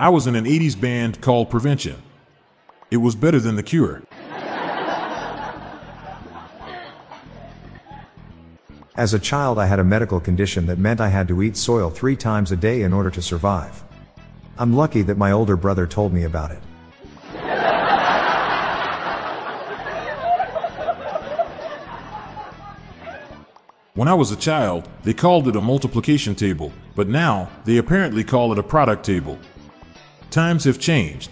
I was in an 80s band called Prevention. It was better than The Cure. As a child, I had a medical condition that meant I had to eat soil three times a day in order to survive. I'm lucky that my older brother told me about it. When I was a child, they called it a multiplication table, but now they apparently call it a product table. Times have changed.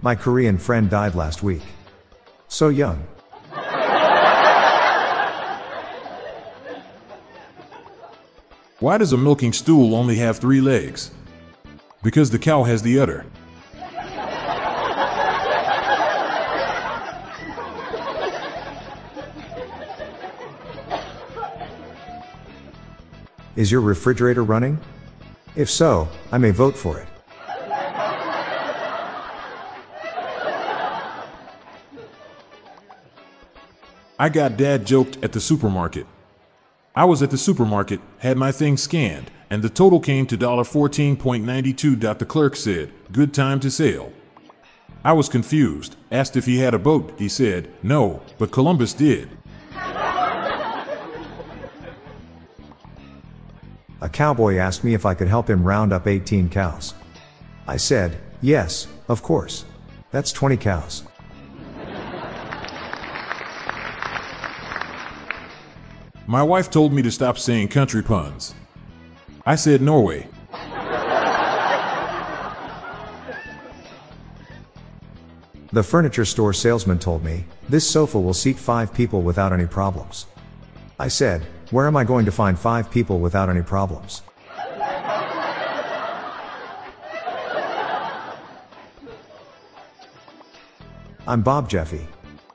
My Korean friend died last week. So young. Why does a milking stool only have three legs? Because the cow has the udder. Is your refrigerator running? If so, I may vote for it. I got dad joked at the supermarket. I was at the supermarket, had my thing scanned, and the total came to $14.92. The clerk said, Good time to sail. I was confused, asked if he had a boat. He said, No, but Columbus did. A cowboy asked me if I could help him round up 18 cows. I said, Yes, of course. That's 20 cows. My wife told me to stop saying country puns. I said Norway. The furniture store salesman told me, this sofa will seat five people without any problems. I said, where am I going to find five people without any problems? I'm Bob Jeffy.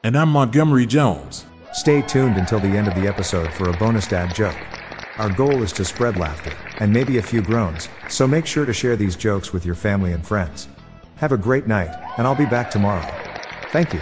And I'm Montgomery Jones. Stay tuned until the end of the episode for a bonus dad joke. Our goal is to spread laughter, and maybe a few groans, so make sure to share these jokes with your family and friends. Have a great night, and I'll be back tomorrow. Thank you.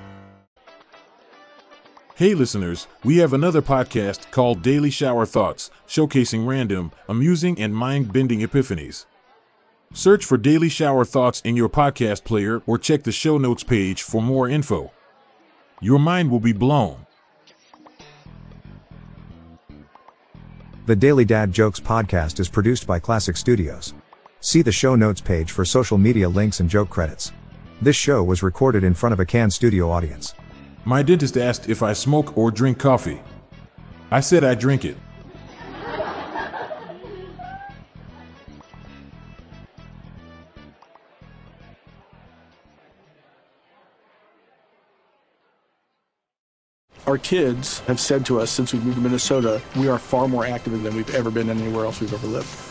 Hey, listeners, we have another podcast called Daily Shower Thoughts, showcasing random, amusing, and mind bending epiphanies. Search for Daily Shower Thoughts in your podcast player or check the show notes page for more info. Your mind will be blown. The Daily Dad Jokes podcast is produced by Klassic Studios. See the show notes page for social media links and joke credits. This show was recorded in front of a canned studio audience. My dentist asked if I smoke or drink coffee. I said I drink it. Our kids have said to us since we moved to Minnesota, we are far more active than we've ever been anywhere else we've ever lived.